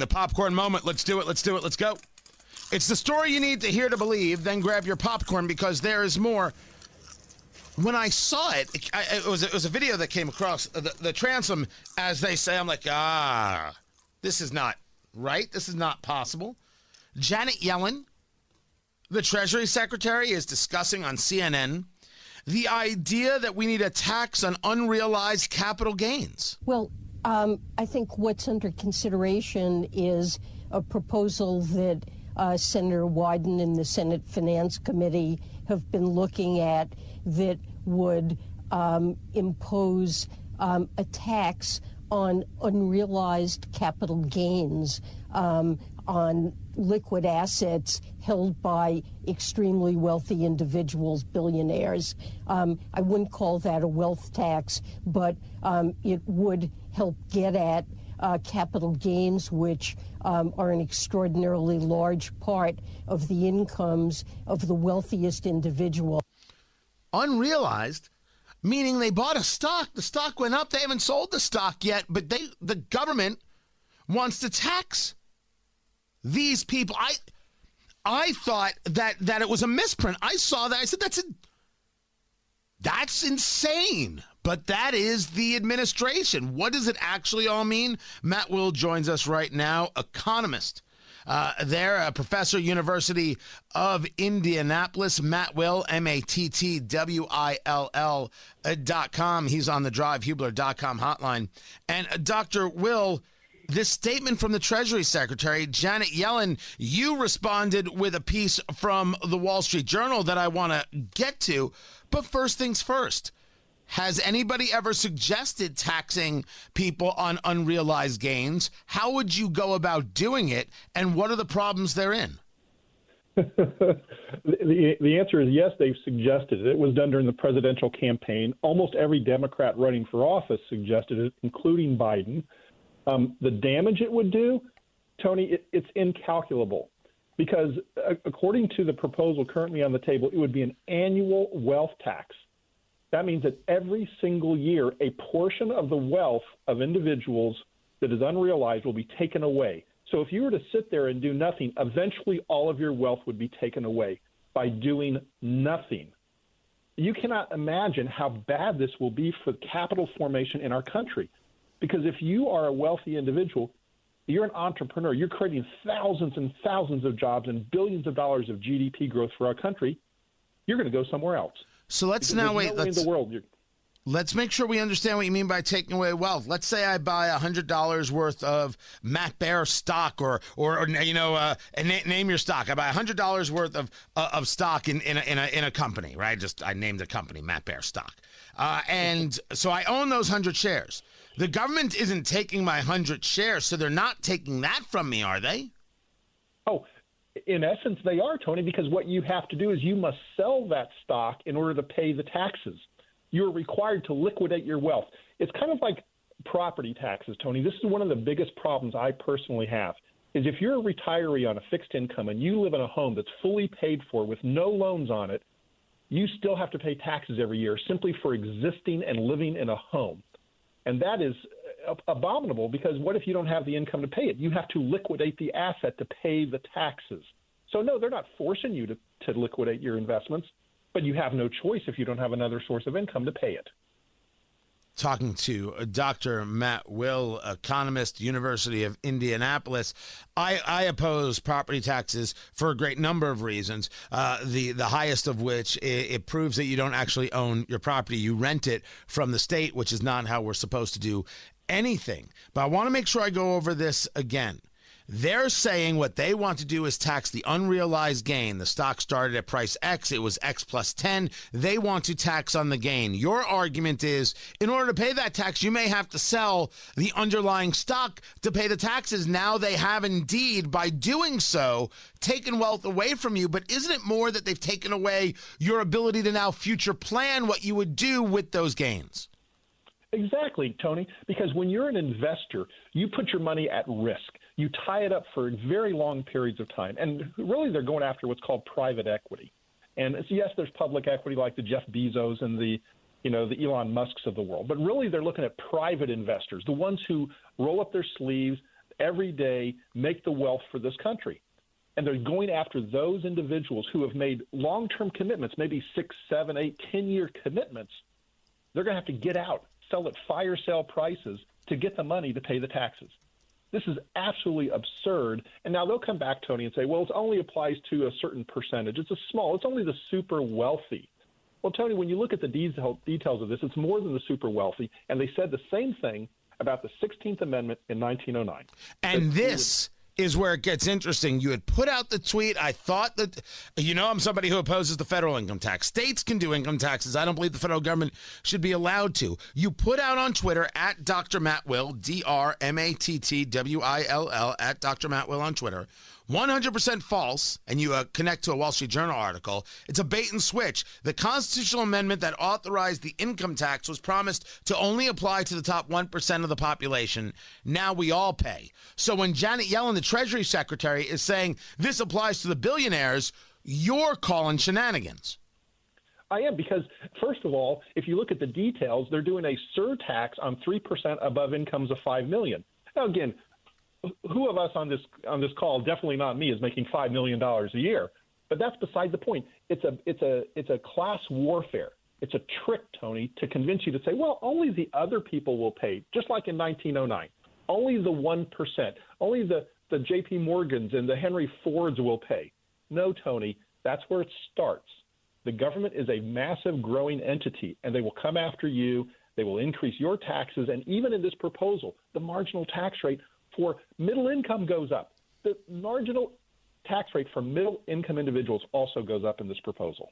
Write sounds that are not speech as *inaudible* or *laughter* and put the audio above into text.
The popcorn moment. Let's do it. Let's do it. Let's go. It's the story you need to hear to believe. Then grab your popcorn because there is more. When I saw it, it, I- it was it was a video that came across the, the transom, as they say. I'm like, ah, this is not right. This is not possible. Janet Yellen, the Treasury Secretary, is discussing on CNN the idea that we need a tax on unrealized capital gains. Well, um, I think what's under consideration is a proposal that uh, Senator Wyden and the Senate Finance Committee have been looking at that would um, impose um, a tax on unrealized capital gains um, on liquid assets held by extremely wealthy individuals, billionaires. Um, I wouldn't call that a wealth tax, but um, it would help get at uh, capital gains, which um, are an extraordinarily large part of the incomes of the wealthiest individual. unrealized, meaning they bought a stock. The stock went up. They haven't sold the stock yet, but they the government wants to tax these people. I I thought that that it was a misprint. I saw that. I said that's a, that's insane. But that is the administration. What does it actually all mean? Matt Will joins us right now, economist. Uh, there, a professor, University of Indianapolis, Matt Will, M A T T W I L L uh, dot com. He's on the Drive Hubler dot com hotline. And uh, Dr. Will, this statement from the Treasury Secretary, Janet Yellen, you responded with a piece from the Wall Street Journal that I want to get to. But first things first. Has anybody ever suggested taxing people on unrealized gains? How would you go about doing it? And what are the problems therein? *laughs* the, the answer is yes, they've suggested it. It was done during the presidential campaign. Almost every Democrat running for office suggested it, including Biden. Um, the damage it would do, Tony, it, it's incalculable because uh, according to the proposal currently on the table, it would be an annual wealth tax. That means that every single year, a portion of the wealth of individuals that is unrealized will be taken away. So if you were to sit there and do nothing, eventually all of your wealth would be taken away by doing nothing. You cannot imagine how bad this will be for capital formation in our country. Because if you are a wealthy individual, you're an entrepreneur, you're creating thousands and thousands of jobs and billions of dollars of GDP growth for our country, you're going to go somewhere else. So let's Because now wait. no Let's in the world you're, let's make sure we understand what you mean by taking away wealth. Let's say I buy hundred dollars worth of Matt Bear stock, or or, or you know, uh, name your stock. I buy hundred dollars worth of uh, of stock in in a, in a in a company, right? Just I named the company Matt Bear stock, uh, and so I own those hundred shares. The government isn't taking my hundred shares, so they're not taking that from me, are they? Oh, in essence, they are, Tony, because what you have to do is you must sell that stock in order to pay the taxes. You're required to liquidate your wealth. It's kind of like property taxes, Tony. This is one of the biggest problems I personally have. Is if you're a retiree on a fixed income and you live in a home that's fully paid for with no loans on it, you still have to pay taxes every year simply for existing and living in a home. And that is uh, abominable because what if you don't have the income to pay it? You have to liquidate the asset to pay the taxes. So, no, they're not forcing you to, to liquidate your investments, but you have no choice if you don't have another source of income to pay it. Talking to uh, Dr. Matt Will, economist, University of Indianapolis. I, I oppose property taxes for a great number of reasons. Uh, the the highest of which it, it proves that you don't actually own your property; you rent it from the state, which is not how we're supposed to do anything. But I want to make sure I go over this again. They're saying what they want to do is tax the unrealized gain. The stock started at price X, it was X plus 10. They want to tax on the gain. Your argument is in order to pay that tax, you may have to sell the underlying stock to pay the taxes. Now they have indeed, by doing so, taken wealth away from you. But isn't it more that they've taken away your ability to now future plan what you would do with those gains? Exactly, Tony. Because when you're an investor, you put your money at risk. You tie it up for very long periods of time. And really, they're going after what's called private equity. And yes, there's public equity like the Jeff Bezos and the you know the Elon Musks of the world, but really they're looking at private investors, the ones who roll up their sleeves every day make the wealth for this country. And they're going after those individuals who have made long term commitments, maybe six, seven, eight, ten year commitments. They're going to have to get out, sell at fire sale prices to get the money to pay the taxes. This is absolutely absurd. And now they'll come back, Tony, and say, well, it only applies to a certain percentage. It's a small, it's only the super wealthy. Well, Tony, when you look at the detail, details of this, it's more than the super wealthy. And they said the same thing about the 16th Amendment in 1909. And this is where it gets interesting. You had put out the tweet. I thought that, you know, I'm somebody who opposes the federal income tax. States can do income taxes. I don't believe the federal government should be allowed to. You put out on Twitter at Dr. Matt Will, D R M A T T W I L L, at Dr. Matt Will on Twitter. 100% false, and you uh, connect to a Wall Street Journal article. It's a bait and switch. The constitutional amendment that authorized the income tax was promised to only apply to the top 1% of the population. Now we all pay. So when Janet Yellen, the Treasury Secretary, is saying this applies to the billionaires, you're calling shenanigans. I am because, first of all, if you look at the details, they're doing a surtax on 3% above incomes of 5 million. Now, again, who of us on this on this call, definitely not me, is making five million dollars a year. But that's beside the point. It's a it's a it's a class warfare. It's a trick, Tony, to convince you to say, well, only the other people will pay, just like in 1909. Only the one percent, only the the J.P. Morgans and the Henry Fords will pay. No, Tony, that's where it starts. The government is a massive growing entity, and they will come after you. They will increase your taxes, and even in this proposal, the marginal tax rate for middle income goes up. The marginal tax rate for middle income individuals also goes up in this proposal.